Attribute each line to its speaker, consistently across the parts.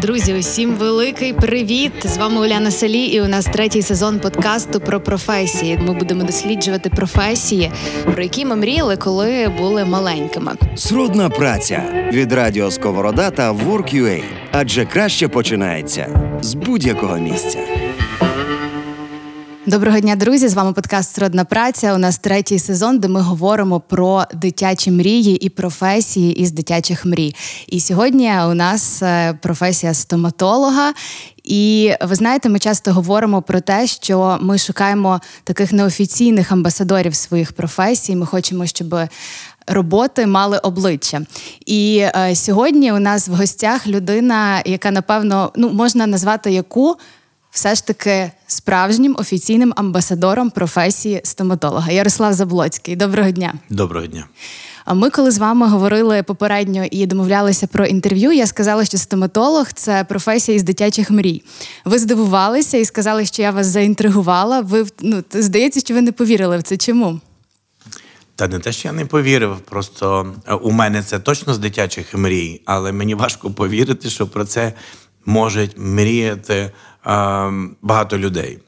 Speaker 1: Друзі, усім великий привіт! З вами Уляна Салі, і у нас третій сезон подкасту про професії. Ми будемо досліджувати професії, про які ми мріяли, коли були маленькими.
Speaker 2: Срудна праця від радіо Сковорода та Work.ua. Адже краще починається з будь-якого місця.
Speaker 1: Доброго дня, друзі! З вами подкаст Сродна праця. У нас третій сезон, де ми говоримо про дитячі мрії і професії із дитячих мрій. І сьогодні у нас е, професія стоматолога. І ви знаєте, ми часто говоримо про те, що ми шукаємо таких неофіційних амбасадорів своїх професій. Ми хочемо, щоб роботи мали обличчя. І е, сьогодні у нас в гостях людина, яка напевно ну можна назвати яку все ж таки справжнім офіційним амбасадором професії стоматолога. Ярослав Заблоцький. Доброго дня.
Speaker 3: Доброго дня.
Speaker 1: А ми, коли з вами говорили попередньо і домовлялися про інтерв'ю, я сказала, що стоматолог це професія із дитячих мрій. Ви здивувалися і сказали, що я вас заінтригувала. Ви ну здається, що ви не повірили в це. Чому?
Speaker 3: Та не те, що я не повірив. Просто е, у мене це точно з дитячих мрій, але мені важко повірити, що про це можуть мріяти багато людей.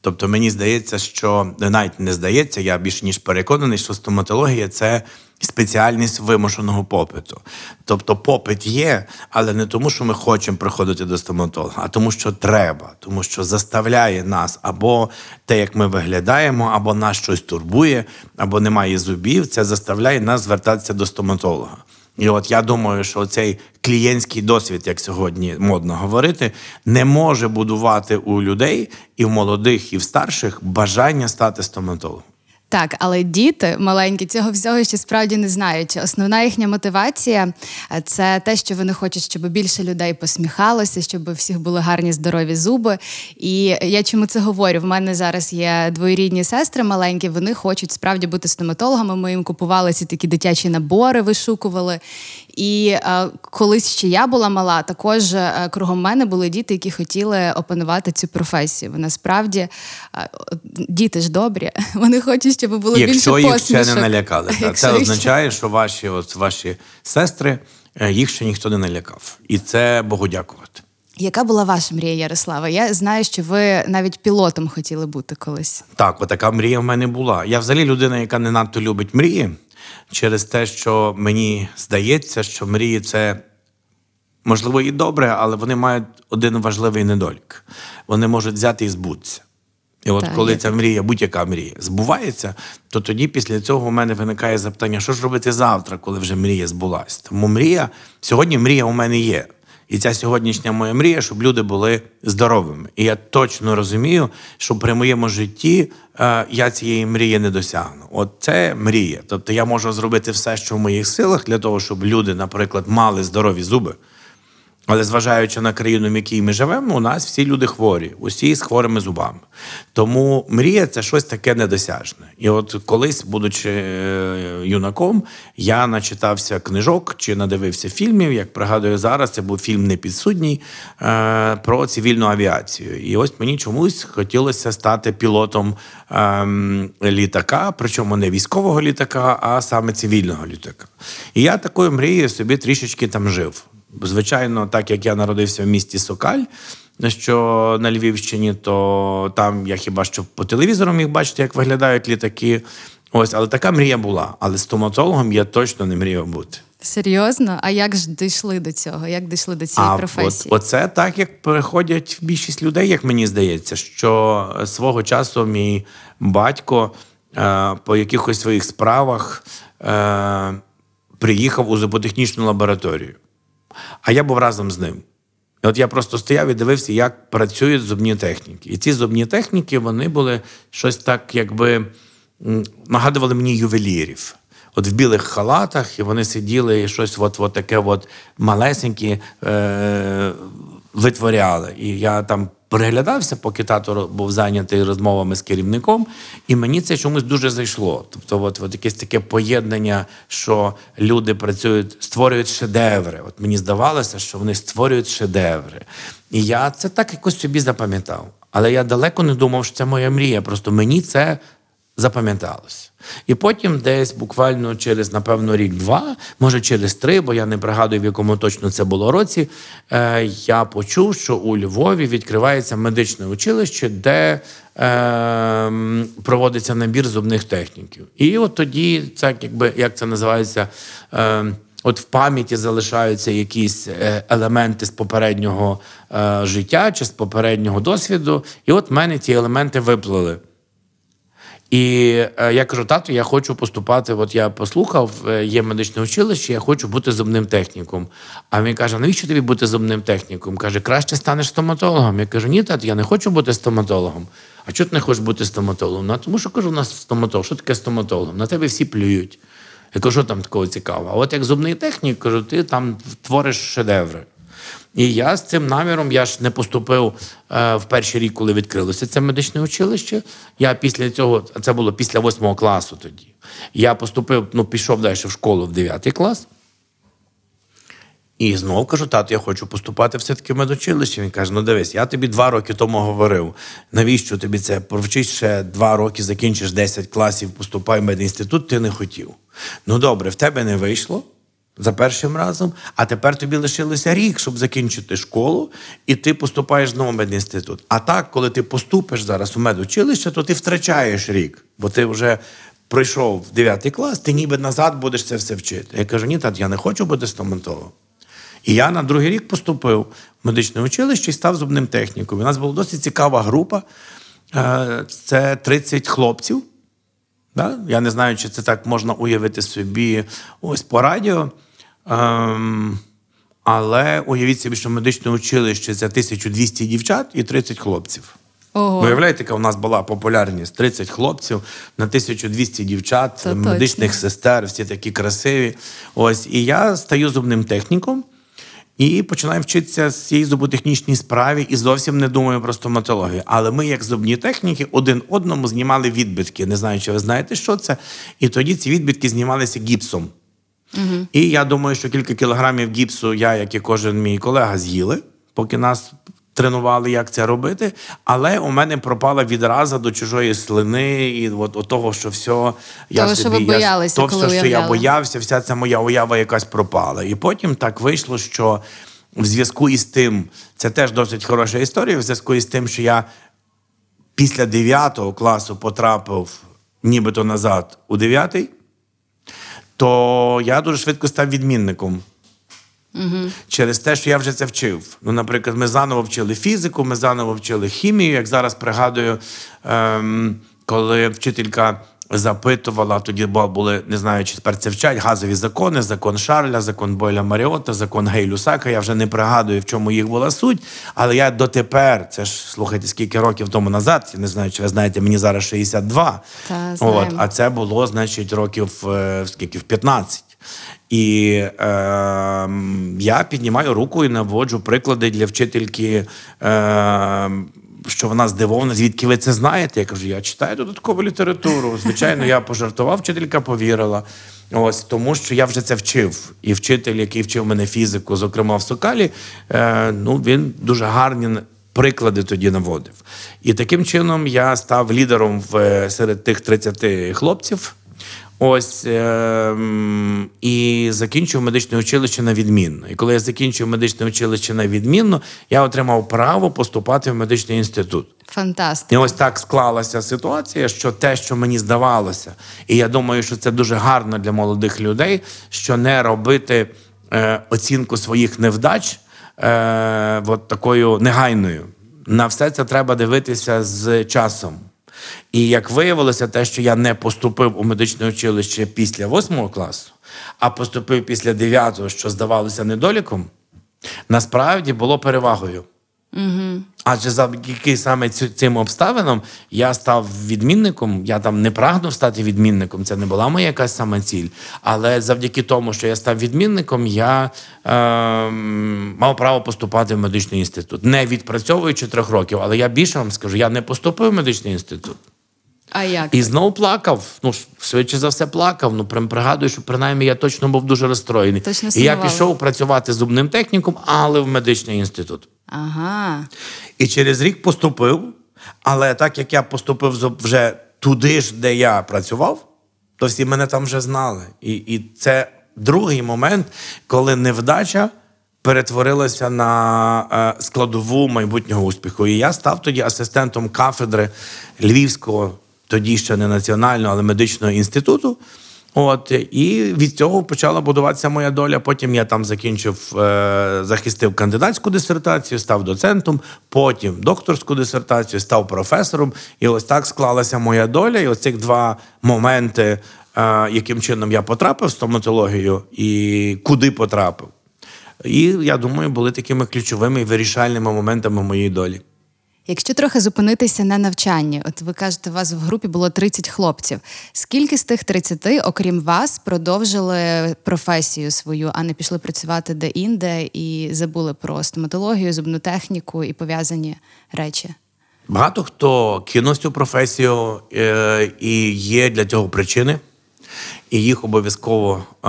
Speaker 3: Тобто мені здається, що навіть не здається, я більш ніж переконаний, що стоматологія це спеціальність вимушеного попиту. Тобто попит є, але не тому, що ми хочемо приходити до стоматолога, а тому, що треба, тому що заставляє нас або те, як ми виглядаємо, або нас щось турбує, або немає зубів. Це заставляє нас звертатися до стоматолога. І от я думаю, що цей клієнтський досвід, як сьогодні модно говорити, не може будувати у людей і в молодих, і в старших бажання стати стоматологом.
Speaker 1: Так, але діти маленькі цього всього ще справді не знають. Основна їхня мотивація е, це те, що вони хочуть, щоб більше людей посміхалося, щоб у всіх були гарні здорові зуби. І я чому це говорю? В мене зараз є двоюрідні сестри маленькі. Вони хочуть справді бути стоматологами. Ми їм купували ці такі дитячі набори, вишукували. І е, колись ще я була мала, також е, кругом мене були діти, які хотіли опанувати цю професію. Насправді е, діти ж добрі, вони хочуть, щоб було
Speaker 3: Якщо
Speaker 1: більше
Speaker 3: їх
Speaker 1: посмішок.
Speaker 3: ще не налякали. Так. Це
Speaker 1: їх
Speaker 3: означає, що ваші от ваші сестри е, їх ще ніхто не налякав, і це Богу дякувати.
Speaker 1: Яка була ваша мрія, Ярослава? Я знаю, що ви навіть пілотом хотіли бути колись.
Speaker 3: Так, отака мрія в мене була. Я взагалі людина, яка не надто любить мрії через те, що мені здається, що мрії це можливо і добре, але вони мають один важливий недолік. Вони можуть взяти і збутися. І от так, коли ця мрія, будь-яка мрія, збувається, то тоді після цього у мене виникає запитання, що ж робити завтра, коли вже мрія збулась. Тому мрія сьогодні мрія у мене є. І ця сьогоднішня моя мрія, щоб люди були здоровими. І я точно розумію, що при моєму житті е, я цієї мрії не досягну. От це мрія. Тобто я можу зробити все, що в моїх силах, для того, щоб люди, наприклад, мали здорові зуби. Але зважаючи на країну, в якій ми живемо, у нас всі люди хворі, усі з хворими зубами. Тому мрія це щось таке недосяжне. І от колись, будучи е, юнаком, я начитався книжок чи надивився фільмів. Як пригадую зараз, це був фільм Непідсудній е, про цивільну авіацію. І ось мені чомусь хотілося стати пілотом ем, літака, причому не військового літака, а саме цивільного літака. І я такою мрією собі трішечки там жив. Звичайно, так як я народився в місті Сокаль, що на Львівщині, то там я хіба що по телевізору міг бачити, як виглядають літаки. Ось, але така мрія була. Але стоматологом я точно не мріяв бути.
Speaker 1: Серйозно? А як ж дійшли до цього? Як дійшли до цієї
Speaker 3: а
Speaker 1: професії?
Speaker 3: От, Оце так, як приходять більшість людей, як мені здається, що свого часу мій батько е, по якихось своїх справах е, приїхав у зуботехнічну лабораторію. А я був разом з ним. І От я просто стояв і дивився, як працюють зубні техніки. І ці зубні техніки вони були щось так, якби нагадували мені ювелірів. От в білих халатах, і вони сиділи і щось от, таке от малесеньке е- витворяли. І я там переглядався, поки тато був зайнятий розмовами з керівником, і мені це чомусь дуже зайшло. Тобто, от, от якесь таке поєднання, що люди працюють, створюють шедеври. От мені здавалося, що вони створюють шедеври. І я це так якось собі запам'ятав. Але я далеко не думав, що це моя мрія. Просто мені це запам'яталося. І потім десь буквально через, напевно, рік-два, може через три, бо я не пригадую, в якому точно це було році. Е, я почув, що у Львові відкривається медичне училище, де е, проводиться набір зубних техніків. І от тоді, це якби як це називається. Е, От в пам'яті залишаються якісь е, елементи з попереднього е, життя чи з попереднього досвіду, і от в мене ті елементи виплили. І е, я кажу, тату, я хочу поступати. От я послухав, е, є медичне училище, я хочу бути зубним техніком. А він каже: навіщо тобі бути зубним техніком? Каже, краще станеш стоматологом. Я кажу, ні, тат, я не хочу бути стоматологом. А чого ти не хочеш бути стоматологом? Ну, тому що кажу, у нас стоматолог. Що таке стоматолог? На тебе всі плюють. Я кажу, що там такого цікавого? А от як зубний технік, кажу, ти там твориш шедеври. І я з цим наміром я ж не поступив е, в перший рік, коли відкрилося це медичне училище. Я після цього, це було після восьмого класу тоді. Я поступив, ну, пішов далі в школу в 9 клас. І знову кажу, тато, я хочу поступати все-таки в медучилище. Він каже: ну дивись, я тобі два роки тому говорив. Навіщо тобі це? Провчись ще два роки, закінчиш 10 класів, поступай в медінститут, ти не хотів. Ну добре, в тебе не вийшло за першим разом, а тепер тобі лишилося рік, щоб закінчити школу, і ти поступаєш знову в медінститут. А так, коли ти поступиш зараз у медучилище, то ти втрачаєш рік, бо ти вже. Прийшов в 9 клас, ти ніби назад будеш це все вчити. Я кажу, ні, тат, я не хочу бути стоматологом. І я на другий рік поступив в медичне училище і став зубним техніком. У нас була досить цікава група. Е, Це 30 хлопців. Да? Я не знаю, чи це так можна уявити собі ось по радіо. Ем, але уявіть собі, що медичне училище це 1200 дівчат і 30 хлопців.
Speaker 1: Ого.
Speaker 3: Виявляєте, яка у нас була популярність? 30 хлопців на 1200 дівчат,
Speaker 1: Це
Speaker 3: медичних
Speaker 1: точно.
Speaker 3: сестер, всі такі красиві. Ось, і я стаю зубним техніком і починаю вчитися з цієї зуботехнічній справі і зовсім не думаю про стоматологію. Але ми, як зубні техніки, один одному знімали відбитки. Не знаю, чи ви знаєте, що це. І тоді ці відбитки знімалися гіпсом. І я думаю, що кілька кілограмів гіпсу я, як і кожен мій колега, з'їли, поки нас тренували, як це робити. Але у мене пропала відраза до чужої слини, і от, от того, що все я
Speaker 1: Того, що ви боялися,
Speaker 3: я, то
Speaker 1: коли
Speaker 3: все, що я боявся, вся ця моя уява якась пропала. І потім так вийшло, що в зв'язку із тим, це теж досить хороша історія, в зв'язку із тим, що я після 9 класу потрапив нібито назад у 9, то я дуже швидко став відмінником. Через те, що я вже це вчив. Ну, наприклад, ми заново вчили фізику, ми заново вчили хімію. Як зараз пригадую, ем, коли вчителька запитувала, тоді бу- були, не знаю, чи тепер це вчать, газові закони, закон Шарля, закон Бойля Маріота, закон Гей-Люсака. Я вже не пригадую, в чому їх була суть. Але я дотепер, це ж слухайте, скільки років тому назад, я не знаю, чи ви знаєте, мені зараз 62.
Speaker 1: Та,
Speaker 3: От, а це було, значить, років е, скільки в 15. І е, я піднімаю руку і наводжу приклади для вчительки, е, що вона здивована, звідки ви це знаєте. Я кажу, я читаю додаткову літературу. Звичайно, я пожартував, вчителька повірила. Ось тому, що я вже це вчив. І вчитель, який вчив мене фізику, зокрема в Сокалі, е, ну він дуже гарні приклади тоді наводив. І таким чином я став лідером в, е, серед тих 30 хлопців. Ось е, і закінчив медичне училище на відмінно. І коли я закінчив медичне училище на відмінно, я отримав право поступати в медичний інститут. І ось так склалася ситуація, що те, що мені здавалося, і я думаю, що це дуже гарно для молодих людей, що не робити е, оцінку своїх невдач е, от такою негайною. На все це треба дивитися з часом. І як виявилося, те, що я не поступив у медичне училище після восьмого класу, а поступив після дев'ятого, що здавалося недоліком, насправді було перевагою. Адже завдяки саме цим обставинам я став відмінником. Я там не прагнув стати відмінником. Це не була моя якась сама ціль. Але завдяки тому, що я став відмінником, я е, мав право поступати в медичний інститут, не відпрацьовуючи трьох років. Але я більше вам скажу, я не поступив в медичний інститут.
Speaker 1: А як?
Speaker 3: І знову плакав. Ну, швидше за все, плакав. Ну, прям пригадую, що принаймні я точно був дуже розстроєний.
Speaker 1: Точно
Speaker 3: і я пішов працювати зубним техніком, але в медичний інститут.
Speaker 1: Ага.
Speaker 3: І через рік поступив. Але так як я поступив вже туди ж, де я працював, то всі мене там вже знали. І, і це другий момент, коли невдача перетворилася на е, складову майбутнього успіху. І я став тоді асистентом кафедри Львівського, тоді ще не національного, але медичного інституту. От і від цього почала будуватися моя доля. Потім я там закінчив, е, захистив кандидатську дисертацію, став доцентом, потім докторську дисертацію, став професором. І ось так склалася моя доля. І ось цих два моменти, е, яким чином я потрапив в стоматологію і куди потрапив. І я думаю, були такими ключовими і вирішальними моментами моєї долі.
Speaker 1: Якщо трохи зупинитися на навчанні, от ви кажете, у вас в групі було 30 хлопців. Скільки з тих 30, окрім вас, продовжили професію свою, а не пішли працювати де-інде і забули про стоматологію, зубну техніку і пов'язані речі?
Speaker 3: Багато хто кинув цю професію е, і є для цього причини, і їх обов'язково е,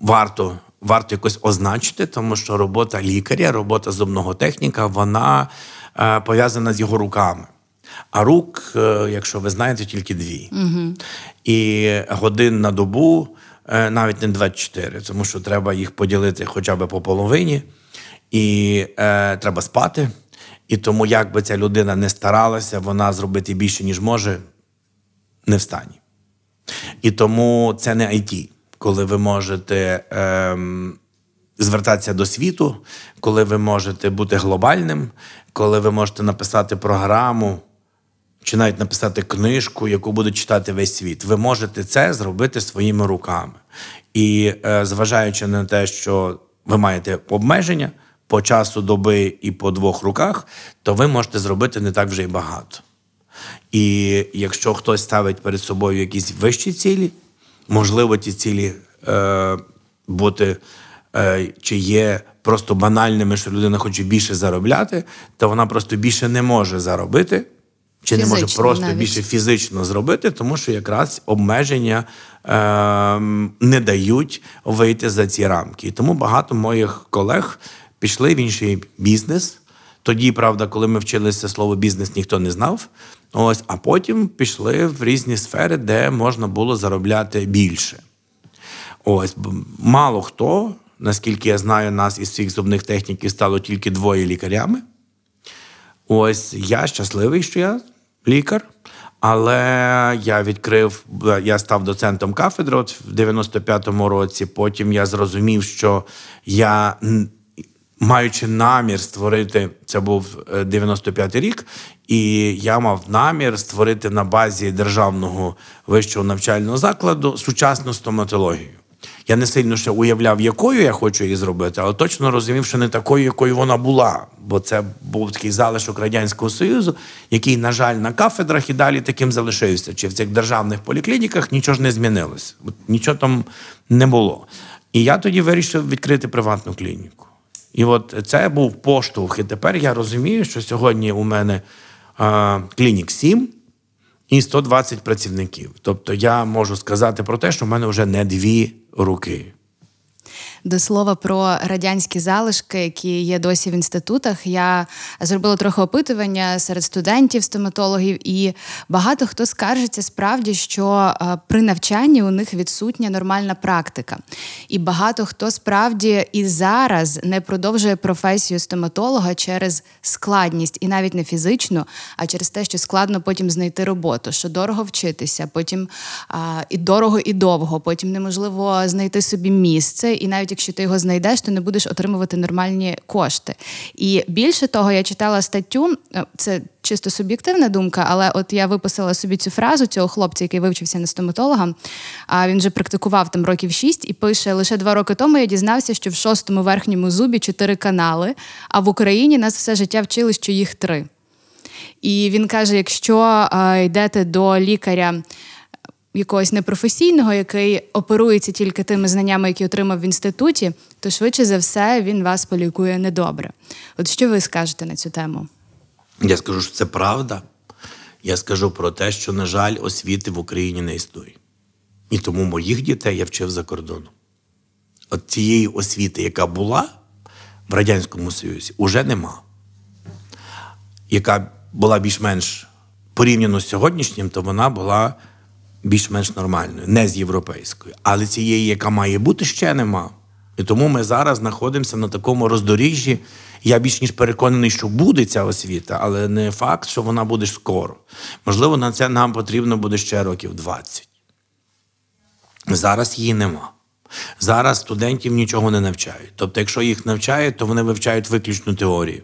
Speaker 3: варто варто якось означити, тому що робота лікаря, робота зубного техніка, вона е, пов'язана з його руками. А рук, е, якщо ви знаєте, тільки дві. Угу. І годин на добу е, навіть не 24, тому що треба їх поділити хоча б по половині, і е, треба спати. І тому, як би ця людина не старалася, вона зробити більше, ніж може, не встані. І тому це не IT коли ви можете ем, звертатися до світу, коли ви можете бути глобальним, коли ви можете написати програму. Чи навіть написати книжку, яку буде читати весь світ. Ви можете це зробити своїми руками. І е, зважаючи на те, що ви маєте обмеження по часу доби і по двох руках, то ви можете зробити не так вже й багато. І якщо хтось ставить перед собою якісь вищі цілі, можливо, ті цілі е, бути е, чи є просто банальними, що людина хоче більше заробляти, то вона просто більше не може заробити. Чи фізично, не може просто навіть. більше фізично зробити, тому що якраз обмеження е, не дають вийти за ці рамки. І тому багато моїх колег пішли в інший бізнес. Тоді, правда, коли ми вчилися слово бізнес, ніхто не знав. Ось, а потім пішли в різні сфери, де можна було заробляти більше. Ось мало хто, наскільки я знаю, нас із цих зубних техніків стало тільки двоє лікарями. Ось я щасливий, що я лікар. Але я відкрив, я став доцентом кафедри от в 95-му році. Потім я зрозумів, що я маючи намір створити, це був 95-й е, рік, і я мав намір створити на базі державного вищого навчального закладу сучасну стоматологію. Я не сильно ще уявляв, якою я хочу її зробити, але точно розумів, що не такою, якою вона була. Бо це був такий залишок Радянського Союзу, який, на жаль, на кафедрах і далі таким залишився. Чи в цих державних поліклініках нічого ж не змінилось. Нічого там не було. І я тоді вирішив відкрити приватну клініку. І от це був поштовх. І тепер я розумію, що сьогодні у мене а, клінік 7 і 120 працівників. Тобто я можу сказати про те, що в мене вже не дві руки.
Speaker 1: До слова про радянські залишки, які є досі в інститутах. Я зробила трохи опитування серед студентів, стоматологів, і багато хто скаржиться справді, що е, при навчанні у них відсутня нормальна практика. І багато хто справді і зараз не продовжує професію стоматолога через складність, і навіть не фізичну, а через те, що складно потім знайти роботу, що дорого вчитися, потім а, і дорого, і довго, потім неможливо знайти собі місце, і навіть якщо ти його знайдеш, то не будеш отримувати нормальні кошти. І більше того, я читала статтю, е, це чисто суб'єктивна думка, але от я виписала собі цю фразу цього хлопця, який вивчився на стоматолога. А він вже практикував там років шість і пише: лише два роки тому я дізнався, що в шостому верхньому зубі чотири канали, а в Україні нас все життя вчили, що їх три. І він каже: якщо а, йдете до лікаря якогось непрофесійного, який оперується тільки тими знаннями, які отримав в інституті, то швидше за все він вас полікує недобре. От що ви скажете на цю тему?
Speaker 3: Я скажу, що це правда. Я скажу про те, що, на жаль, освіти в Україні не існує. І тому моїх дітей я вчив за кордоном. От цієї освіти, яка була в Радянському Союзі, уже нема. Яка була більш-менш порівняно з сьогоднішнім, то вона була більш-менш нормальною, не з європейською. Але цієї, яка має бути, ще нема. І тому ми зараз знаходимося на такому роздоріжжі. Я більш ніж переконаний, що буде ця освіта, але не факт, що вона буде скоро. Можливо, на це нам потрібно буде ще років 20. Зараз її нема. Зараз студентів нічого не навчають. Тобто, якщо їх навчають, то вони вивчають виключну теорію.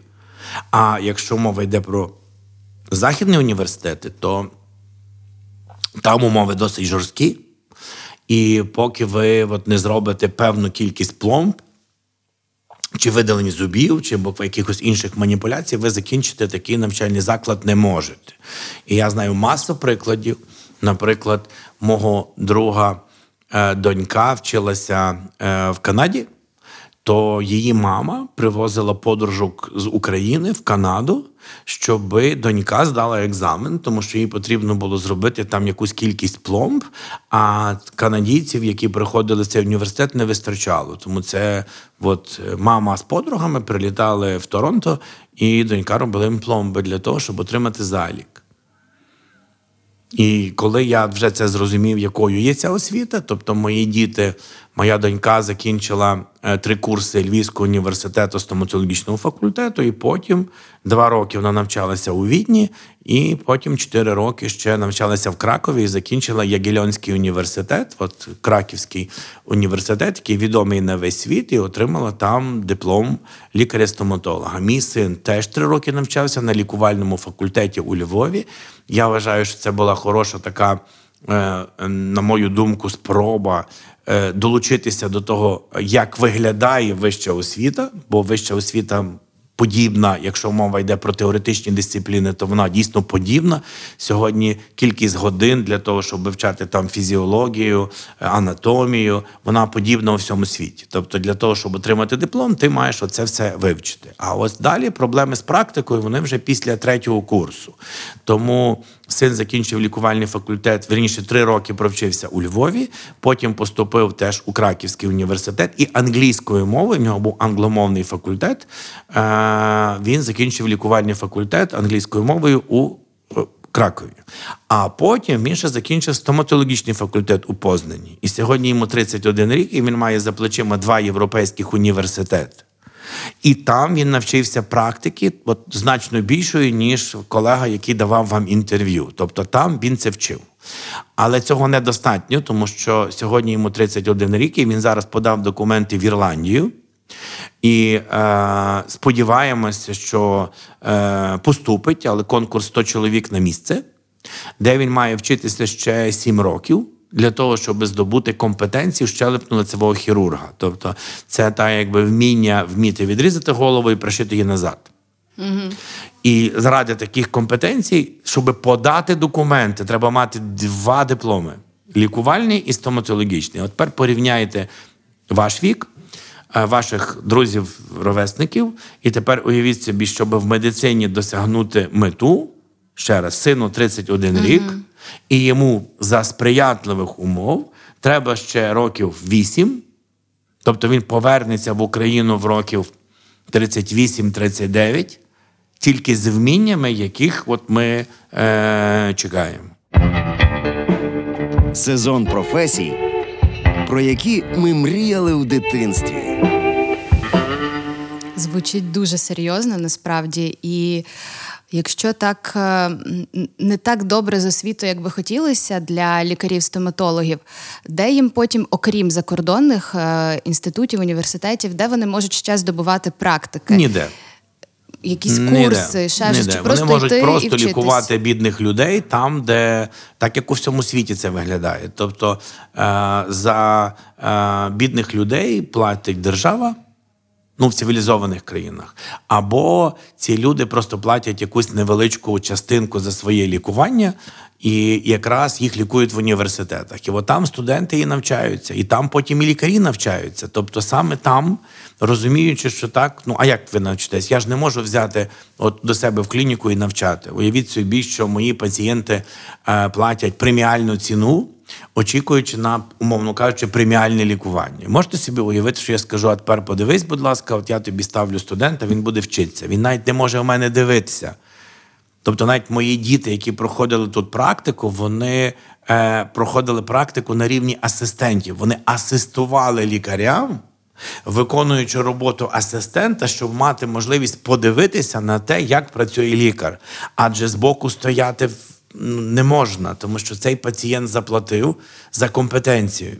Speaker 3: А якщо мова йде про західні університети, то там умови досить жорсткі. І поки ви от не зробите певну кількість пломб, чи видалення зубів, чи якихось інших маніпуляцій, ви закінчити такий навчальний заклад не можете. І я знаю масу прикладів. Наприклад, мого друга е, донька вчилася е, в Канаді, то її мама привозила подружок з України в Канаду, щоб донька здала екзамен, тому що їй потрібно було зробити там якусь кількість пломб. А канадійців, які приходили в цей університет, не вистачало. Тому це от мама з подругами прилітали в Торонто, і донька робила їм пломби для того, щоб отримати залік. І коли я вже це зрозумів, якою є ця освіта, тобто мої діти, моя донька закінчила е, три курси Львівського університету стоматологічного факультету, і потім два роки вона навчалася у Відні, і потім чотири роки ще навчалася в Кракові і закінчила Ягельонський університет, от Краківський університет, який відомий на весь світ, і отримала там диплом лікаря-стоматолога. Мій син теж три роки навчався на лікувальному факультеті у Львові. Я вважаю, що це була хороша така, е, на мою думку, спроба долучитися до того, як виглядає вища освіта, бо вища освіта. Подібна, якщо мова йде про теоретичні дисципліни, то вона дійсно подібна. Сьогодні кількість годин для того, щоб вивчати там фізіологію, анатомію, вона подібна у всьому світі. Тобто, для того, щоб отримати диплом, ти маєш оце все вивчити. А ось далі проблеми з практикою вони вже після третього курсу. Тому Син закінчив лікувальний факультет, верніше три роки провчився у Львові. Потім поступив теж у Краківський університет і англійською мовою. В нього був англомовний факультет. Е, він закінчив лікувальний факультет англійською мовою у е, Кракові. А потім він ще закінчив стоматологічний факультет у Познані. І сьогодні йому 31 рік, і він має за плечима два європейських університети. І там він навчився практики от, значно більшої, ніж колега, який давав вам інтерв'ю. Тобто там він це вчив. Але цього недостатньо, тому що сьогодні йому 31 рік, і він зараз подав документи в Ірландію. І е, сподіваємося, що е, поступить, але конкурс 100 чоловік на місце, де він має вчитися ще 7 років для того, щоб здобути компетенцію щелепно-лицевого хірурга. Тобто, це та якби вміння вміти відрізати голову і пришити її назад. Угу. І заради таких компетенцій, щоб подати документи, треба мати два дипломи: лікувальний і стоматологічний. От тепер порівняйте ваш вік, е, ваших друзів-ровесників, і тепер уявіть собі, щоб в медицині досягнути мету ще раз, сину 31 угу. рік і йому за сприятливих умов треба ще років 8, тобто він повернеться в Україну в років 38-39, тільки з вміннями, яких от ми е, чекаємо.
Speaker 2: Сезон професій, про які ми мріяли у дитинстві.
Speaker 1: Звучить дуже серйозно насправді і. Якщо так е, не так добре з освітою, як би хотілося для лікарів-стоматологів, де їм потім, окрім закордонних е, інститутів, університетів, де вони можуть ще здобувати практики?
Speaker 3: Ніде.
Speaker 1: Якісь курси,
Speaker 3: Ніде.
Speaker 1: ще щось,
Speaker 3: Вони
Speaker 1: просто
Speaker 3: можуть
Speaker 1: йти
Speaker 3: просто
Speaker 1: і вчитись?
Speaker 3: лікувати бідних людей там, де так як у всьому світі це виглядає. Тобто е, за е, бідних людей платить держава ну, в цивілізованих країнах. Або ці люди просто платять якусь невеличку частинку за своє лікування, і якраз їх лікують в університетах. І от там студенти і навчаються, і там потім і лікарі навчаються. Тобто саме там, розуміючи, що так, ну а як ви навчитесь? Я ж не можу взяти от до себе в клініку і навчати. Уявіть собі, що мої пацієнти е, платять преміальну ціну очікуючи на, умовно кажучи, преміальне лікування. Можете собі уявити, що я скажу, а тепер подивись, будь ласка, от я тобі ставлю студента, він буде вчитися. Він навіть не може у мене дивитися. Тобто, навіть мої діти, які проходили тут практику, вони е, проходили практику на рівні асистентів. Вони асистували лікарям, виконуючи роботу асистента, щоб мати можливість подивитися на те, як працює лікар. Адже збоку стояти ну, не можна, тому що цей пацієнт заплатив за компетенцію.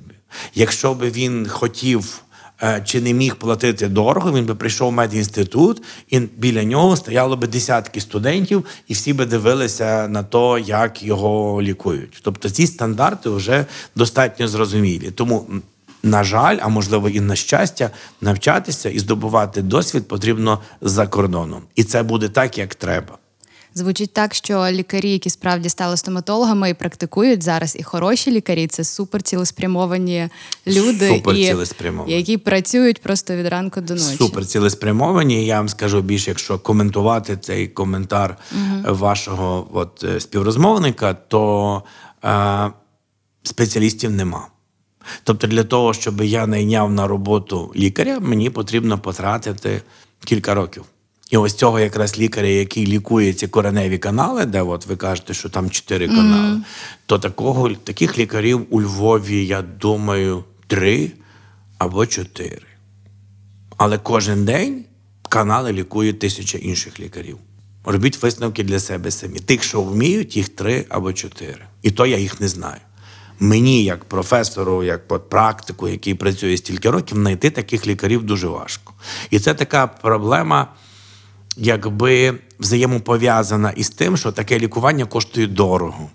Speaker 3: Якщо би він хотів. Е, чи не міг платити дорого, він би прийшов в медінститут, і біля нього стояло би десятки студентів, і всі би дивилися на те, як його лікують. Тобто ці стандарти вже достатньо зрозумілі. Тому, на жаль, а можливо і на щастя, навчатися і здобувати досвід потрібно за кордоном. І це буде так, як треба.
Speaker 1: Звучить так, що лікарі, які справді стали стоматологами і практикують зараз, і хороші лікарі це супер цілеспрямовані люди,
Speaker 3: Супер
Speaker 1: і,
Speaker 3: цілеспрямовані.
Speaker 1: які працюють просто від ранку до ночі.
Speaker 3: Супер цілеспрямовані. Я вам скажу більше, якщо коментувати цей коментар угу. вашого от, е, співрозмовника, то е, спеціалістів нема. Тобто, для того, щоб я найняв на роботу лікаря, мені потрібно потратити кілька років. І ось цього якраз лікаря, який лікує ці кореневі канали, де от ви кажете, що там чотири канали, mm. то такого, таких лікарів у Львові, я думаю, три або чотири. Але кожен день канали лікують тисяча інших лікарів. Робіть висновки для себе самі. Тих, що вміють, їх три або чотири. І то я їх не знаю. Мені, як професору, як практику, який працює стільки років, знайти таких лікарів дуже важко. І це така проблема якби взаємопов'язана із тим, що таке лікування коштує дорого.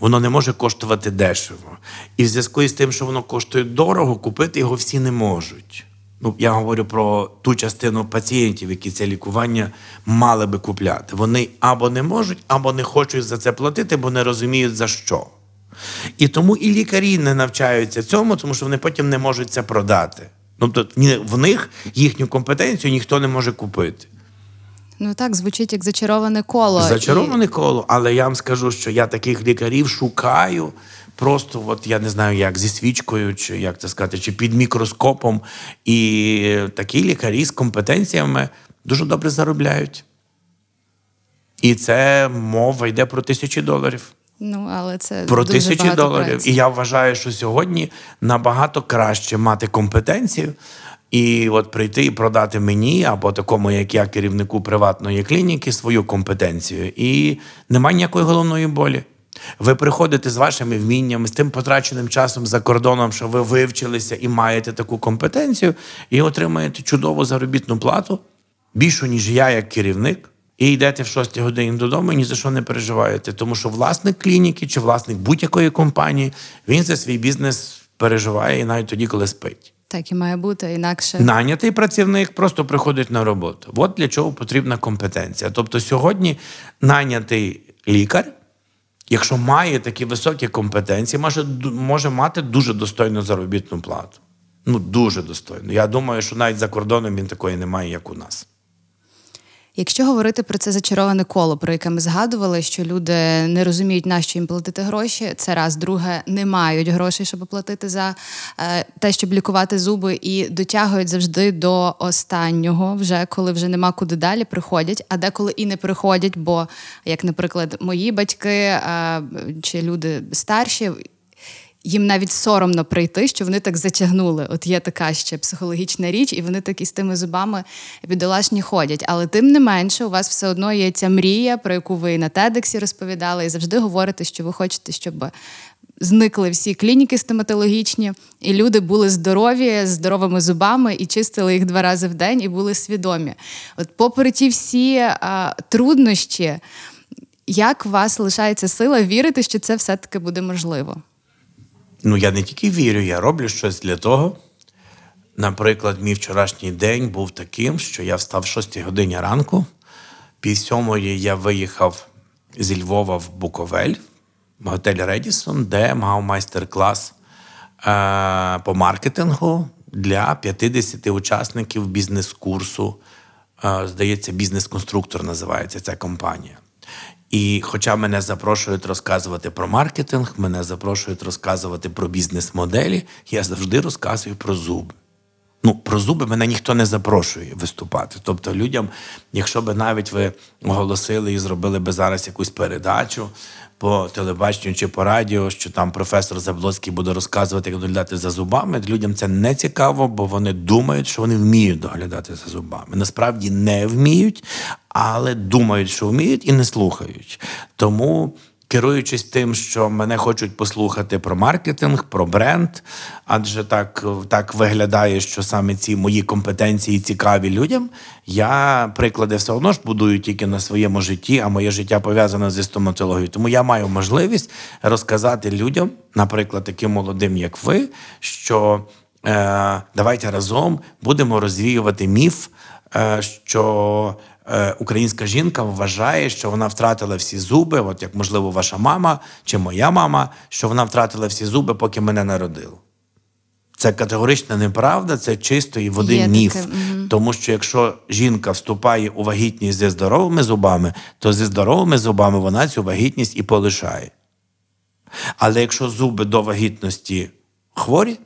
Speaker 3: Воно не може коштувати дешево. І в зв'язку з тим, що воно коштує дорого, купити його всі не можуть. Ну, я говорю про ту частину пацієнтів, які це лікування мали би купляти. Вони або не можуть, або не хочуть за це платити, бо не розуміють за що. І тому і лікарі не навчаються цьому, тому що вони потім не можуть це продати. Тобто в них їхню компетенцію ніхто не може купити.
Speaker 1: Ну так, звучить як зачароване коло.
Speaker 3: Зачароване і... коло, але я вам скажу, що я таких лікарів шукаю. Просто, от я не знаю, як зі свічкою, чи як це сказати, чи під мікроскопом. І такі лікарі з компетенціями дуже добре заробляють. І це мова йде про тисячі доларів.
Speaker 1: Ну, але це
Speaker 3: про
Speaker 1: дуже
Speaker 3: тисячі доларів.
Speaker 1: Праці.
Speaker 3: І я вважаю, що сьогодні набагато краще мати компетенцію, і от прийти і продати мені або такому, як я, керівнику приватної клініки, свою компетенцію. І немає ніякої головної болі. Ви приходите з вашими вміннями, з тим потраченим часом за кордоном, що ви вивчилися і маєте таку компетенцію, і отримаєте чудову заробітну плату, більшу, ніж я, як керівник, і йдете в 6 годині додому і ні за що не переживаєте. Тому що власник клініки чи власник будь-якої компанії він за свій бізнес переживає і навіть тоді, коли спить.
Speaker 1: Так і має бути інакше.
Speaker 3: Нанятий працівник просто приходить на роботу. От для чого потрібна компетенція. Тобто, сьогодні нанятий лікар, якщо має такі високі компетенції, може може мати дуже достойну заробітну плату. Ну, дуже достойно. Я думаю, що навіть за кордоном він такої немає, як у нас.
Speaker 1: Якщо говорити про це зачароване коло, про яке ми згадували, що люди не розуміють, на що їм платити гроші, це раз, друге, не мають грошей, щоб платити за е, те, щоб лікувати зуби, і дотягують завжди до останнього, вже коли вже нема куди далі, приходять, а деколи і не приходять, бо, як, наприклад, мої батьки е, чи люди старші їм навіть соромно прийти, що вони так затягнули. От є така ще психологічна річ, і вони так із тими зубами бідолашні ходять. Але тим не менше, у вас все одно є ця мрія, про яку ви на Тедексі розповідали, і завжди говорите, що ви хочете, щоб. Зникли всі клініки стоматологічні, і люди були здорові, з здоровими зубами і чистили їх два рази в день і були свідомі. От, попри ті всі а, труднощі, як у вас лишається сила вірити, що це все-таки буде можливо?
Speaker 3: Ну, я не тільки вірю, я роблю щось для того. Наприклад, мій вчорашній день був таким, що я встав в 6 годині ранку, пів сьомої я виїхав зі Львова в Буковель, в готель Редісон, де мав майстер-клас е- по маркетингу для 50 учасників бізнес-курсу. Е- здається, бізнес-конструктор називається ця компанія. І, хоча мене запрошують розказувати про маркетинг, мене запрошують розказувати про бізнес-моделі, я завжди розказую про зуби. Ну, про зуби мене ніхто не запрошує виступати. Тобто, людям, якщо би навіть ви оголосили і зробили би зараз якусь передачу по телебаченню чи по радіо, що там професор Заблоцький буде розказувати, як доглядати за зубами, людям це не цікаво, бо вони думають, що вони вміють доглядати за зубами. Насправді не вміють, але думають, що вміють, і не слухають. Тому керуючись тим, що мене хочуть послухати про маркетинг, про бренд, адже так так виглядає, що саме ці мої компетенції цікаві людям. Я приклади все одно ж будую тільки на своєму житті, а моє життя пов'язане зі стоматологією. Тому я маю можливість розказати людям, наприклад, таким молодим, як ви, що е, давайте разом будемо розвіювати міф, е, що українська жінка вважає, що вона втратила всі зуби, от як, можливо, ваша мама чи моя мама, що вона втратила всі зуби, поки мене народили. Це категорична неправда, це чистої води Є міф. Таке. Тому що якщо жінка вступає у вагітність зі здоровими зубами, то зі здоровими зубами вона цю вагітність і полишає. Але якщо зуби до вагітності хворі,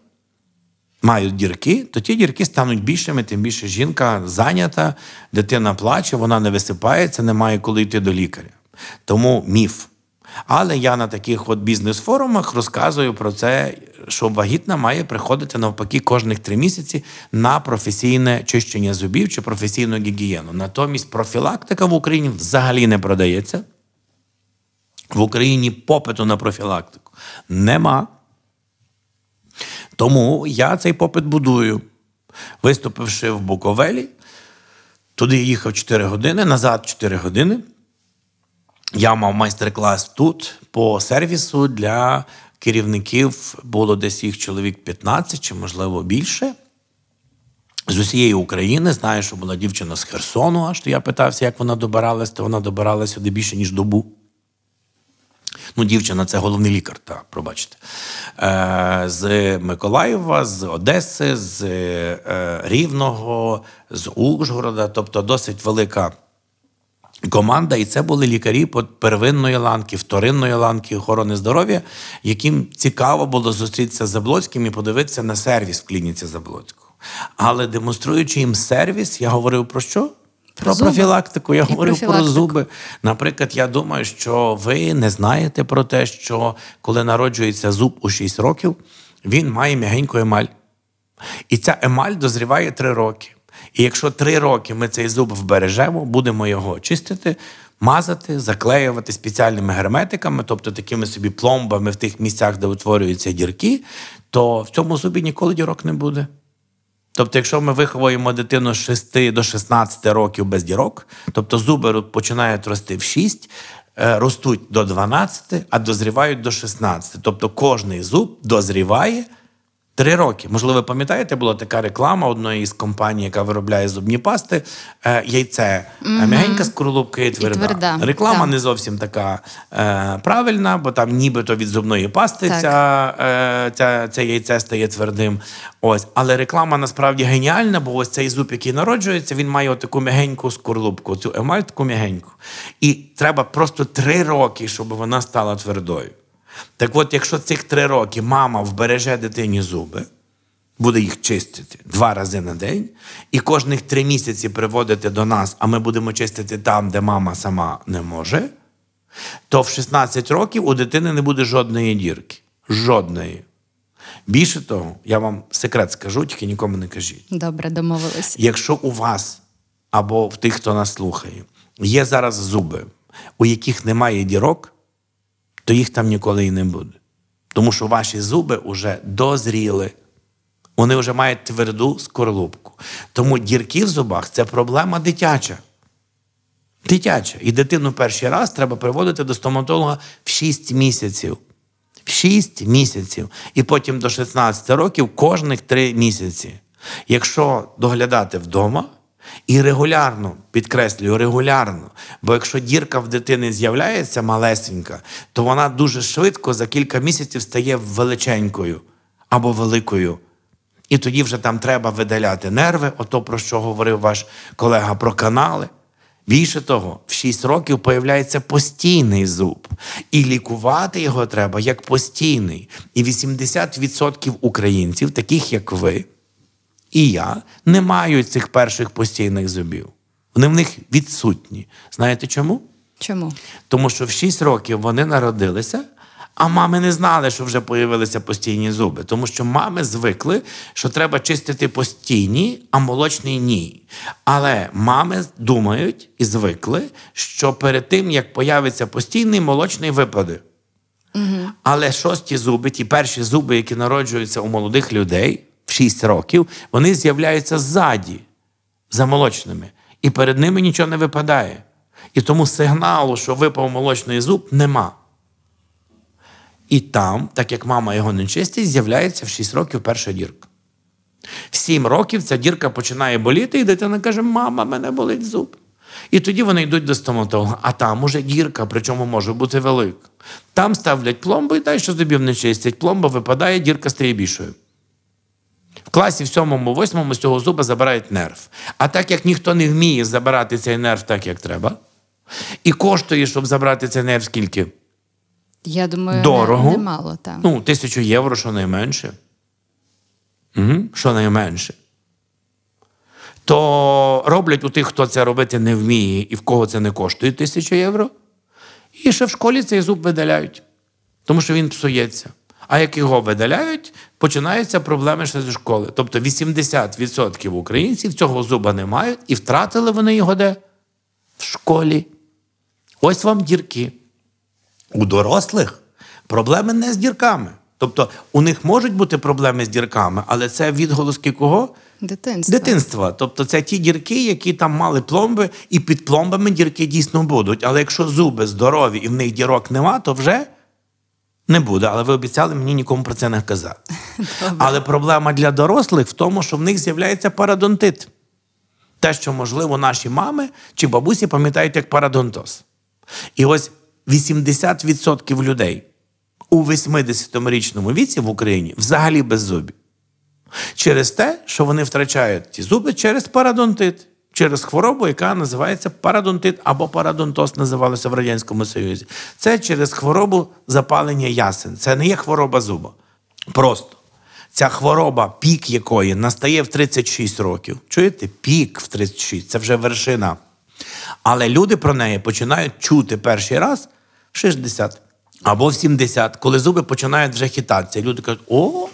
Speaker 3: мають дірки, то ті дірки стануть більшими, тим більше жінка зайнята, дитина плаче, вона не висипається, не має коли йти до лікаря. Тому міф. Але я на таких от бізнес-форумах розказую про це, що вагітна має приходити навпаки кожних три місяці на професійне чищення зубів чи професійну гігієну. Натомість профілактика в Україні взагалі не продається. В Україні попиту на профілактику нема. Тому я цей попит будую. Виступивши в Буковелі, туди їхав 4 години, назад 4 години. Я мав майстер-клас тут по сервісу для керівників. Було десь їх чоловік 15 чи, можливо, більше. З усієї України знаю, що була дівчина з Херсону, аж то я питався, як вона добиралась, то вона добиралася сюди більше, ніж добу. Ну, дівчина це головний лікар, так, пробачте. Е, З Миколаєва, з Одеси, з е, Рівного, з Ужгорода, тобто досить велика. Команда, і це були лікарі первинної ланки, вторинної ланки охорони здоров'я, яким цікаво було зустрітися з Заблоцьким і подивитися на сервіс в клініці Заблоцького. Але демонструючи їм сервіс, я говорив про що? Про, про профілактику я говорив про зуби. Наприклад, я думаю, що ви не знаєте про те, що коли народжується зуб у 6 років, він має м'ягеньку емаль. І ця емаль дозріває 3 роки. І якщо 3 роки ми цей зуб вбережемо, будемо його чистити, мазати, заклеювати спеціальними герметиками, тобто такими собі пломбами в тих місцях, де утворюються дірки, то в цьому зубі ніколи дірок не буде. Тобто, якщо ми виховуємо дитину з 6 до 16 років без дірок, тобто зуби починають рости в 6, е, ростуть до 12, а дозрівають до 16. Тобто кожний зуб дозріває Три роки. Можливо, ви пам'ятаєте, була така реклама одної із компаній, яка виробляє зубні пасти. Е, яйце mm-hmm. м'ягенька скорлупка і тверда. І тверда. Реклама так. не зовсім така е, правильна, бо там нібито від зубної пасти ця, е, ця, це яйце стає твердим. Ось, Але реклама насправді геніальна, бо ось цей зуб, який народжується, він має таку м'ягеньку скорлупку, цю емаль таку м'ягеньку. І треба просто три роки, щоб вона стала твердою. Так от, якщо цих три роки мама вбереже дитині зуби, буде їх чистити два рази на день, і кожних три місяці приводити до нас, а ми будемо чистити там, де мама сама не може, то в 16 років у дитини не буде жодної дірки. Жодної. Більше того, я вам секрет скажу, тільки нікому не кажіть.
Speaker 1: Добре, домовилися.
Speaker 3: Якщо у вас або в тих, хто нас слухає, є зараз зуби, у яких немає дірок, то їх там ніколи і не буде. Тому що ваші зуби вже дозріли. Вони вже мають тверду скорлупку. Тому дірки в зубах це проблема дитяча. Дитяча. І дитину перший раз треба приводити до стоматолога в 6 місяців. В 6 місяців. І потім до 16 років кожних 3 місяці. Якщо доглядати вдома, і регулярно, підкреслюю, регулярно. Бо якщо дірка в дитини з'являється малесенька, то вона дуже швидко за кілька місяців стає величенькою або великою. І тоді вже там треба видаляти нерви, ото про що говорив ваш колега про канали. Більше того, в 6 років появляється постійний зуб, і лікувати його треба як постійний. І 80% українців, таких як ви, і я не мають цих перших постійних зубів. Вони в них відсутні. Знаєте чому?
Speaker 1: Чому?
Speaker 3: Тому що в 6 років вони народилися, а мами не знали, що вже появилися постійні зуби. Тому що мами звикли, що треба чистити постійні, а молочний ні. Але мами думають і звикли, що перед тим, як появиться постійний, молочний випаде. Але шості зуби, ті перші зуби, які народжуються у молодих людей в 6 років, вони з'являються ззаді, за молочними, і перед ними нічого не випадає. І тому сигналу, що випав молочний зуб, нема. І там, так як мама його не чистить, з'являється в 6 років перша дірка. В 7 років ця дірка починає боліти, і дитина каже: Мама, мене болить зуб. І тоді вони йдуть до стоматолога, а там уже дірка, причому може бути велика. Там ставлять пломбу і далі, що зубів не чистять. Пломба випадає, дірка стає більшою. В класі в сьомому, восьмому з цього зуба забирають нерв. А так як ніхто не вміє забирати цей нерв так, як треба, і коштує, щоб забрати цей нерв скільки?
Speaker 1: Я думаю,
Speaker 3: Дорого.
Speaker 1: Не, немало, так.
Speaker 3: Ну, тисячу євро, що найменше. Угу. Що найменше. То роблять у тих, хто це робити не вміє і в кого це не коштує тисячу євро. І ще в школі цей зуб видаляють, тому що він псується. А як його видаляють, починаються проблеми ще зі школи. Тобто 80% українців цього зуба не мають і втратили вони його де? В школі. Ось вам дірки. У дорослих проблеми не з дірками. Тобто у них можуть бути проблеми з дірками, але це відголоски кого?
Speaker 1: Дитинство.
Speaker 3: Дитинства. Тобто це ті дірки, які там мали пломби, і під пломбами дірки дійсно будуть. Але якщо зуби здорові і в них дірок нема, то вже не буде. Але ви обіцяли мені нікому про це не казати. Але проблема для дорослих в тому, що в них з'являється парадонтит. Те, що, можливо, наші мами чи бабусі пам'ятають як парадонтоз. І ось 80% людей у 80-річному віці в Україні взагалі без зубів. Через те, що вони втрачають ті зуби через парадонтит, через хворобу, яка називається парадонтит або парадонтоз, називалося в Радянському Союзі. Це через хворобу запалення ясен. Це не є хвороба зуба. Просто ця хвороба, пік якої настає в 36 років. Чуєте? Пік в 36 це вже вершина. Але люди про неї починають чути перший раз в 60 або в 70, коли зуби починають вже хитатися. Люди кажуть: о,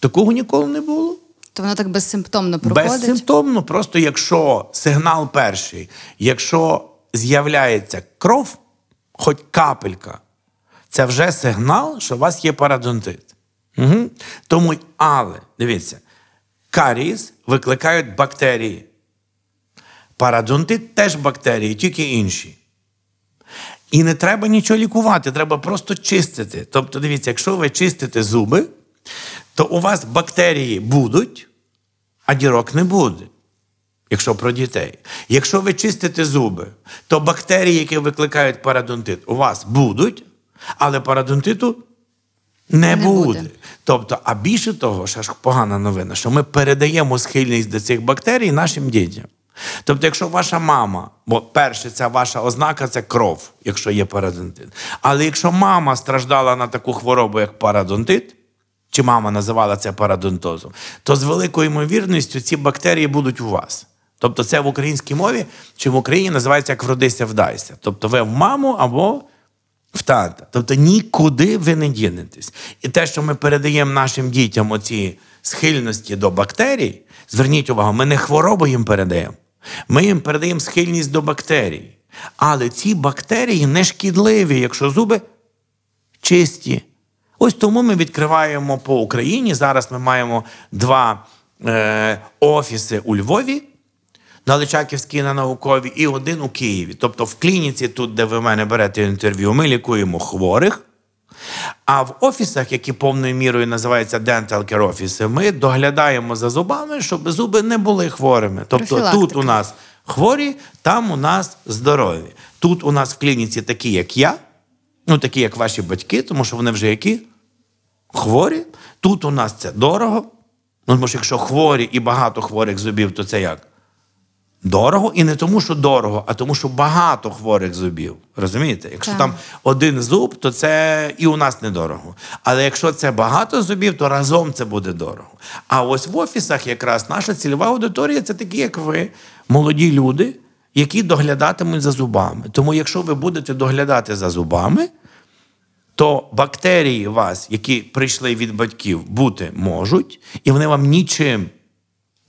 Speaker 3: такого ніколи не було.
Speaker 1: То воно так безсимптомно проходить.
Speaker 3: Безсимптомно, просто якщо сигнал перший, якщо з'являється кров, хоч капелька, це вже сигнал, що у вас є парадонтит. Угу. Тому, але дивіться, карієс викликають бактерії. Парадонтит теж бактерії, тільки інші. І не треба нічого лікувати, треба просто чистити. Тобто, дивіться, якщо ви чистите зуби, то у вас бактерії будуть, а дірок не буде. Якщо про дітей. Якщо ви чистите зуби, то бактерії, які викликають парадонтит, у вас будуть, але парадонтиту не,
Speaker 1: Не
Speaker 3: буде.
Speaker 1: буде.
Speaker 3: Тобто, а більше того, ще ж погана новина, що ми передаємо схильність до цих бактерій нашим дітям. Тобто, якщо ваша мама, бо перше, це ваша ознака це кров, якщо є парадонтит. Але якщо мама страждала на таку хворобу, як парадонтит, чи мама називала це парадонтозом, то з великою ймовірністю ці бактерії будуть у вас. Тобто, це в українській мові чи в Україні називається як вродися, вдайся. Тобто, ви в маму або в тата. Тобто нікуди ви не дінетесь. І те, що ми передаємо нашим дітям оці схильності до бактерій, зверніть увагу, ми не хворобу їм передаємо. Ми їм передаємо схильність до бактерій. Але ці бактерії не шкідливі, якщо зуби чисті. Ось тому ми відкриваємо по Україні. Зараз ми маємо два е, офіси у Львові, на Личаківській на науковій, і один у Києві. Тобто в клініці, тут, де ви в мене берете інтерв'ю, ми лікуємо хворих. А в офісах, які повною мірою називаються dental care офіси, ми доглядаємо за зубами, щоб зуби не були хворими. Тобто тут у нас хворі, там у нас здорові. Тут у нас в клініці такі, як я, ну такі, як ваші батьки, тому що вони вже які? Хворі. Тут у нас це дорого. Ну, тому що якщо хворі і багато хворих зубів, то це як? Дорого і не тому, що дорого, а тому, що багато хворих зубів. Розумієте? Якщо
Speaker 1: Так.
Speaker 3: там один зуб, то це і у нас недорого. Але якщо це багато зубів, то разом це буде дорого. А ось в офісах якраз наша цільова аудиторія це такі, як ви, молоді люди, які доглядатимуть за зубами. Тому, якщо ви будете доглядати за зубами, то бактерії вас, які прийшли від батьків, бути можуть, і вони вам нічим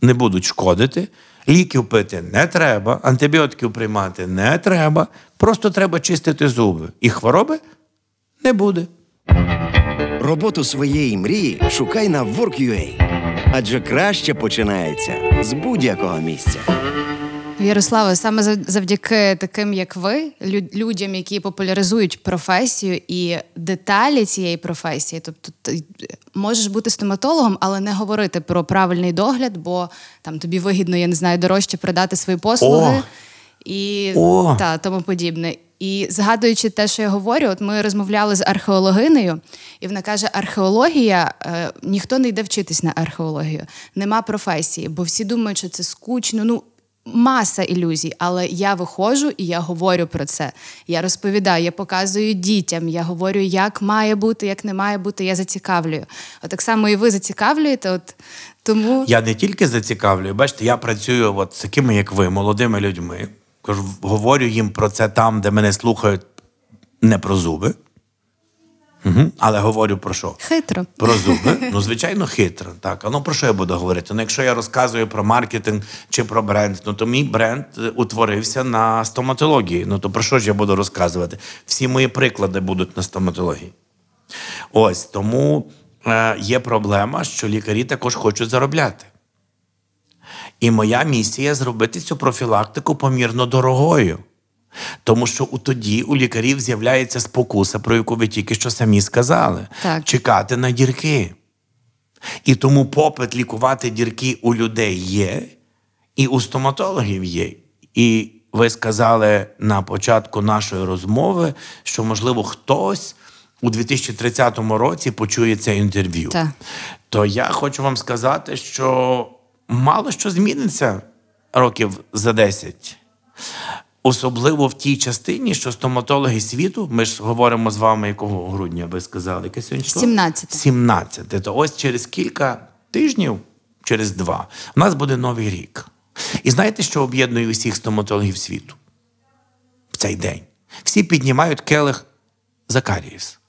Speaker 3: не будуть шкодити. Ліків пити не треба, антибіотиків приймати не треба. Просто треба чистити зуби. І хвороби не буде.
Speaker 2: Роботу своєї мрії шукай на Work.ua. Адже краще починається з будь-якого місця.
Speaker 1: Ярославе, саме завдяки таким, як ви, людям, які популяризують професію і деталі цієї професії. Тобто, ти можеш бути стоматологом, але не говорити про правильний догляд, бо там тобі вигідно, я не знаю, дорожче продати свої послуги
Speaker 3: О!
Speaker 1: і
Speaker 3: О!
Speaker 1: та тому подібне. І згадуючи те, що я говорю, от ми розмовляли з археологинею, і вона каже: археологія е, ніхто не йде вчитись на археологію, нема професії, бо всі думають, що це скучно. Ну маса ілюзій, але я виходжу і я говорю про це. Я розповідаю, я показую дітям, я говорю, як має бути, як не має бути. Я зацікавлюю. От так само і ви зацікавлюєте. От тому
Speaker 3: Я не тільки зацікавлюю, бачите, я працюю от з такими, як ви, молодими людьми. Кажу, говорю їм про це там, де мене слухають не про зуби. Угу. Але говорю про що?
Speaker 1: хитро.
Speaker 3: Про зуби. Ну, звичайно, хитро. Так. А ну про що я буду говорити? Ну, якщо я розказую про маркетинг чи про бренд, ну то мій бренд е, утворився на стоматології. Ну то про що ж я буду розказувати? Всі мої приклади будуть на стоматології. Ось тому е, є проблема, що лікарі також хочуть заробляти. І моя місія зробити цю профілактику помірно дорогою. Тому що у тоді у лікарів з'являється спокуса, про яку ви тільки що самі сказали.
Speaker 1: Так.
Speaker 3: Чекати на дірки. І тому попит лікувати дірки у людей є, і у стоматологів є. І ви сказали на початку нашої розмови, що, можливо, хтось у 2030 році почує це інтерв'ю.
Speaker 1: Так.
Speaker 3: То я хочу вам сказати, що мало що зміниться років за 10. Особливо в тій частині, що стоматологи світу, ми ж говоримо з вами, якого грудня ви сказали, яке сьогодні? число?
Speaker 1: 17.
Speaker 3: 17. То ось через кілька тижнів, через два, у нас буде новий рік. І знаєте, що об'єднує усіх стоматологів світу? В цей день. Всі піднімають келих за карієс. М?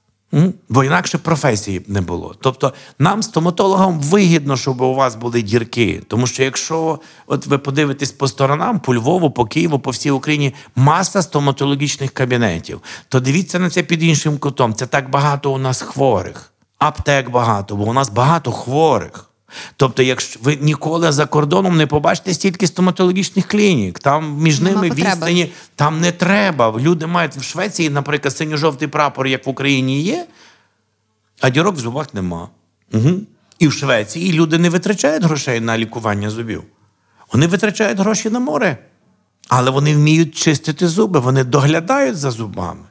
Speaker 3: Бо інакше професії б не було. Тобто нам, стоматологам, вигідно, щоб у вас були дірки. Тому що якщо от ви подивитесь по сторонам, по Львову, по Києву, по всій Україні маса стоматологічних кабінетів, то дивіться на це під іншим кутом. Це так багато у нас хворих. Аптек багато, бо у нас багато хворих. Тобто, якщо ви ніколи за кордоном не побачите стільки стоматологічних клінік, там між ними відстані там не треба. Люди мають в Швеції, наприклад, синьо-жовтий прапор, як в Україні є, а дірок в зубах нема. Угу. І в Швеції люди не витрачають грошей на лікування зубів. Вони витрачають гроші на море. Але вони вміють чистити зуби, вони доглядають за зубами.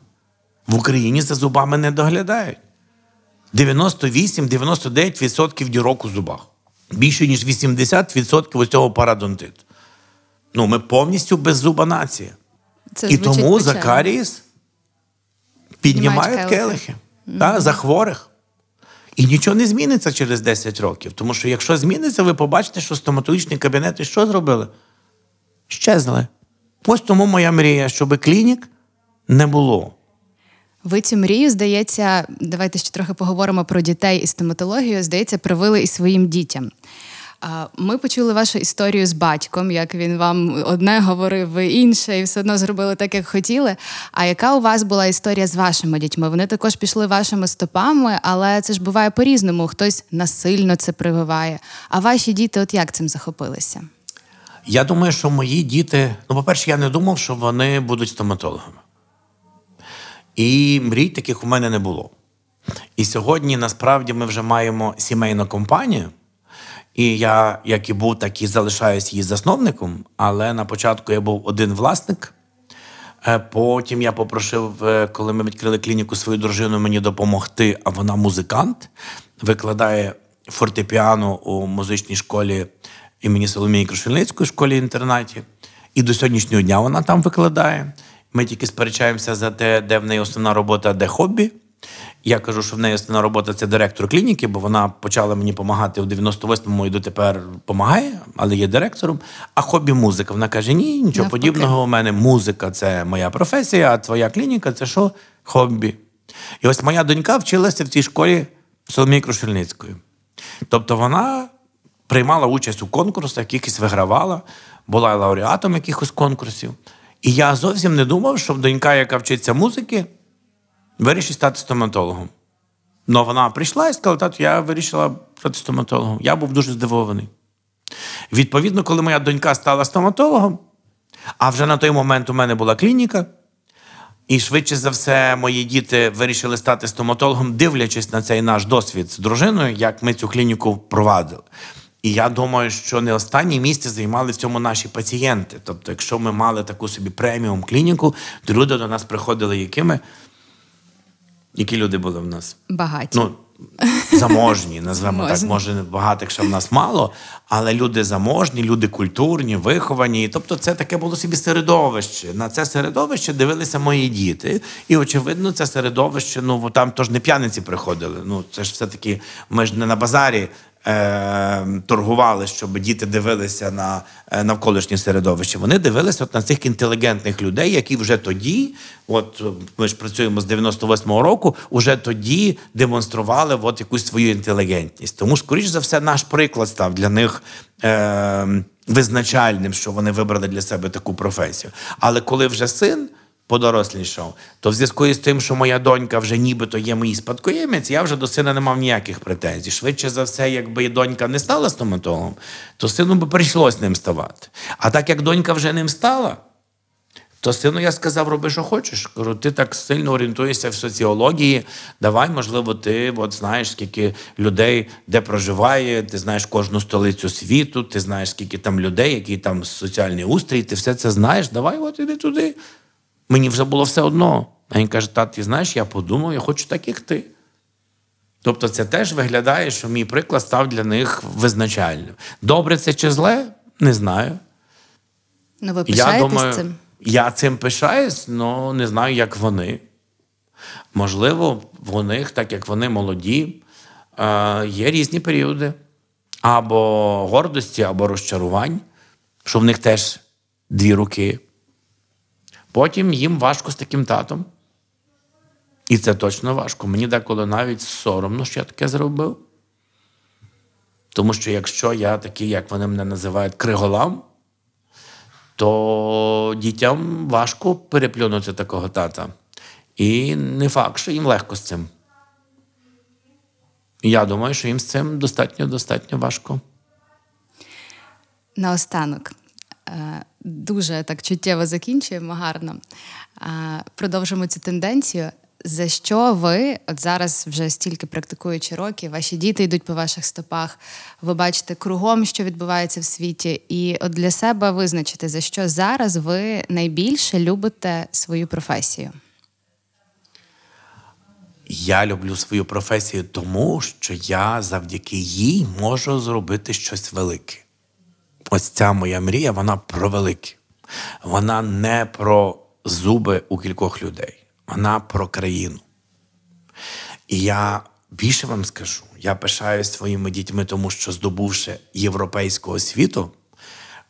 Speaker 3: В Україні за зубами не доглядають. 98-99% дірок у зубах. Більше, ніж 80% ось цього парадонтиту. Ну, ми повністю беззуба нація.
Speaker 1: Це
Speaker 3: І тому
Speaker 1: печально.
Speaker 3: Піднімають
Speaker 1: Піднімають
Speaker 3: келихи та, за хворих. І нічого не зміниться через 10 років. Тому що якщо зміниться, ви побачите, що стоматологічні кабінети що зробили? Щезли. Ось тому моя мрія, щоб клінік не було.
Speaker 1: Ви цю мрію, здається, давайте ще трохи поговоримо про дітей і стоматологію. Здається, привили і своїм дітям. Ми почули вашу історію з батьком, як він вам одне говорив, інше, і все одно зробили так, як хотіли. А яка у вас була історія з вашими дітьми? Вони також пішли вашими стопами, але це ж буває по-різному. Хтось насильно це прививає. А ваші діти, от як цим захопилися?
Speaker 3: Я думаю, що мої діти. Ну, по-перше, я не думав, що вони будуть стоматологами. І мрій таких у мене не було. І сьогодні насправді ми вже маємо сімейну компанію. І я, як і був, так і залишаюсь її засновником. Але на початку я був один власник. Е, Потім я попросив, е, коли ми відкрили клініку, свою дружину мені допомогти, а вона музикант, викладає фортепіано у музичній школі імені Соломії Крушельницької школі інтернаті. І до сьогоднішнього дня вона там викладає. Ми тільки сперечаємося за те, де в неї основна робота, де хобі. Я кажу, що в неї основна робота це директор клініки, бо вона почала мені допомагати в 98-му і дотепер допомагає, але є директором. А хобі музика. Вона каже: ні, нічого
Speaker 1: Навпаки.
Speaker 3: подібного. У мене музика це моя професія, а твоя клініка це що? Хобі. І ось моя донька вчилася в цій школі Соломії Крушельницької. Тобто вона приймала участь у конкурсах, якихось вигравала, була лауреатом якихось конкурсів. І я зовсім не думав, що донька, яка вчиться музики, вирішить стати стоматологом. Ну вона прийшла і сказала, тату, я вирішила стати стоматологом. Я був дуже здивований. Відповідно, коли моя донька стала стоматологом, а вже на той момент у мене була клініка, і швидше за все, мої діти вирішили стати стоматологом, дивлячись на цей наш досвід з дружиною, як ми цю клініку провадили. І я думаю, що не останнє місце займали в цьому наші пацієнти. Тобто, якщо ми мали таку собі преміум клініку, то люди до нас приходили якими? Які люди були в нас?
Speaker 1: Багаті.
Speaker 3: Ну, заможні, назвемо так. Може, багатих ще в нас мало, але люди заможні, люди культурні, виховані. Тобто, це таке було собі середовище. На це середовище дивилися мої діти. І, очевидно, це середовище, ну там тож не п'яниці приходили. Ну, це ж все-таки ми ж не на базарі. Е, торгували, щоб діти дивилися на е, навколишнє середовище. Вони дивилися от на цих інтелігентних людей, які вже тоді, от ми ж працюємо з 98-го року, уже тоді демонстрували от якусь свою інтелігентність. Тому, скоріш за все, наш приклад став для них е, визначальним, що вони вибрали для себе таку професію. Але коли вже син подорослішав, то в зв'язку із тим, що моя донька вже нібито є моїй спадкоємець, я вже до сина не мав ніяких претензій. Швидше за все, якби донька не стала стоматологом, то сину би прийшлось ним ставати. А так як донька вже ним стала, то сину я сказав, роби, що хочеш. Кажу, ти так сильно орієнтуєшся в соціології. Давай, можливо, ти от знаєш, скільки людей де проживає, ти знаєш кожну столицю світу, ти знаєш, скільки там людей, який там соціальний устрій, ти все це знаєш. Давай, от іди туди. Мені вже було все одно. А він каже: тат, ти знаєш, я подумав, я хочу так, як ти. Тобто, це теж виглядає, що мій приклад став для них визначальним. Добре це чи зле, не знаю.
Speaker 1: Ну, ви
Speaker 3: Я думаю,
Speaker 1: цим?
Speaker 3: я цим пишаюсь, але не знаю, як вони. Можливо, в них, так як вони молоді, е, є різні періоди або гордості, або розчарувань, що в них теж дві руки. Потім їм важко з таким татом. І це точно важко. Мені деколи навіть соромно, що я таке зробив. Тому що якщо я такий, як вони мене називають, криголам, то дітям важко переплюнути такого тата. І не факт, що їм легко з цим. Я думаю, що їм з цим достатньо достатньо важко.
Speaker 1: Наостанок. Дуже так чуттєво закінчуємо, гарно. Продовжимо цю тенденцію. За що ви, от зараз вже стільки практикуючи років, ваші діти йдуть по ваших стопах, ви бачите кругом, що відбувається в світі, і от для себе визначите, за що зараз ви найбільше любите свою професію?
Speaker 3: Я люблю свою професію тому, що я завдяки їй можу зробити щось велике. Ось ця моя мрія, вона про велике. Вона не про зуби у кількох людей, вона про країну. І я більше вам скажу, я пишаюсь своїми дітьми, тому що, здобувши європейського світу,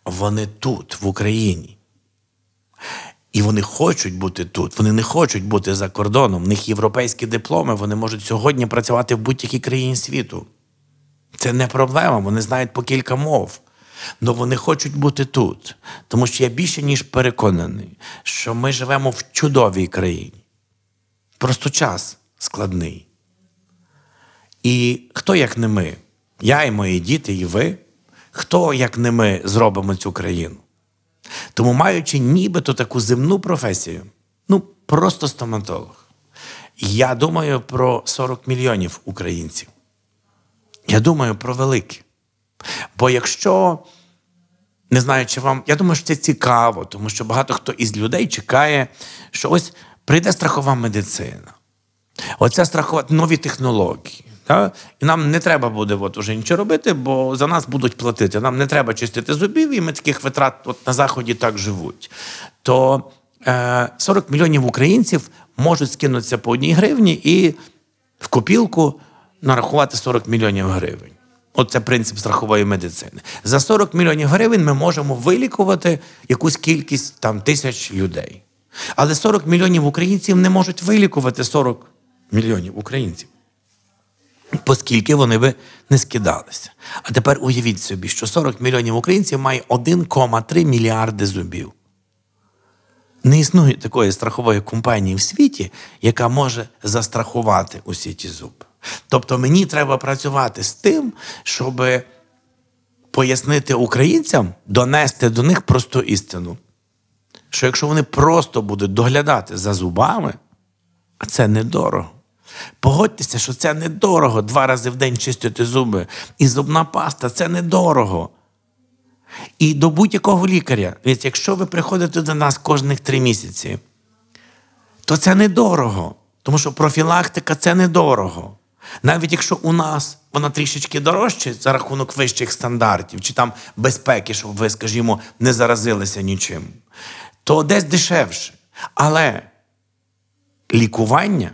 Speaker 3: вони тут, в Україні. І вони хочуть бути тут, вони не хочуть бути за кордоном. В них європейські дипломи, вони можуть сьогодні працювати в будь-якій країні світу. Це не проблема, вони знають по кілька мов. Але вони хочуть бути тут. Тому що я більше ніж переконаний, що ми живемо в чудовій країні. Просто час складний. І хто, як не ми, я і мої діти, і ви, хто, як не ми, зробимо цю країну? Тому, маючи нібито таку земну професію, ну просто стоматолог, я думаю про 40 мільйонів українців. Я думаю про велике. Бо якщо не знаю, чи вам. Я думаю, що це цікаво, тому що багато хто із людей чекає, що ось прийде страхова медицина. Оця страхова нові технології. Та? І нам не треба буде от, уже нічого робити, бо за нас будуть платити. Нам не треба чистити зубів, і ми таких витрат от, на Заході так живуть. То е, 40 мільйонів українців можуть скинутися по одній гривні і в копілку нарахувати 40 мільйонів гривень. Оце принцип страхової медицини. За 40 мільйонів гривень ми можемо вилікувати якусь кількість там тисяч людей. Але 40 мільйонів українців не можуть вилікувати 40 мільйонів українців. Оскільки вони би не скидалися. А тепер уявіть собі, що 40 мільйонів українців має 1,3 мільярди зубів. Не існує такої страхової компанії в світі, яка може застрахувати усі ті зуби. Тобто мені треба працювати з тим, щоб пояснити українцям, донести до них просту істину. Що якщо вони просто будуть доглядати за зубами, а це недорого. Погодьтеся, що це недорого два рази в день чистити зуби. І зубна паста це недорого. І до будь-якого лікаря, якщо ви приходите до нас кожних три місяці, то це недорого. Тому що профілактика це недорого. Навіть якщо у нас вона трішечки дорожча за рахунок вищих стандартів, чи там безпеки, щоб ви, скажімо, не заразилися нічим, то десь дешевше. Але лікування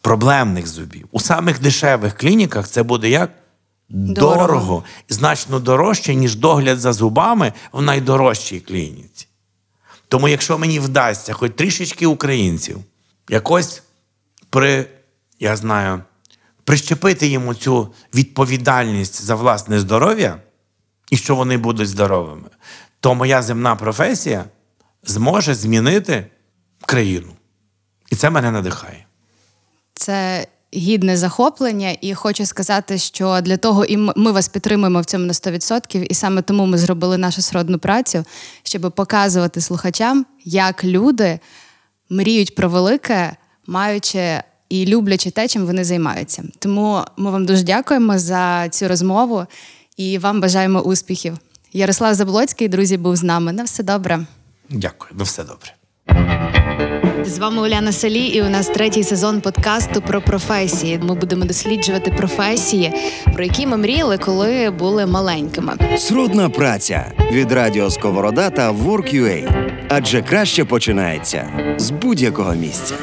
Speaker 3: проблемних зубів у самих дешевих клініках це буде як?
Speaker 1: Дорого.
Speaker 3: Дорого. Значно дорожче, ніж догляд за зубами в найдорожчій клініці. Тому, якщо мені вдасться хоч трішечки українців якось при, я знаю, прищепити йому цю відповідальність за власне здоров'я, і що вони будуть здоровими, то моя земна професія зможе змінити країну. І це мене надихає.
Speaker 1: Це гідне захоплення, і хочу сказати, що для того і ми вас підтримуємо в цьому на 100%, і саме тому ми зробили нашу сродну працю, щоб показувати слухачам, як люди мріють про велике, маючи і люблячи те, чим вони займаються. Тому ми вам дуже дякуємо за цю розмову і вам бажаємо успіхів. Ярослав Заблоцький, друзі, був з нами. На все добре.
Speaker 3: Дякую, на все добре.
Speaker 1: З вами Уляна Салі, і у нас третій сезон подкасту про професії. Ми будемо досліджувати професії, про які ми мріяли, коли були маленькими.
Speaker 2: Сродна праця від Радіо Сковорода та Work.ua. Адже краще починається з будь-якого місця.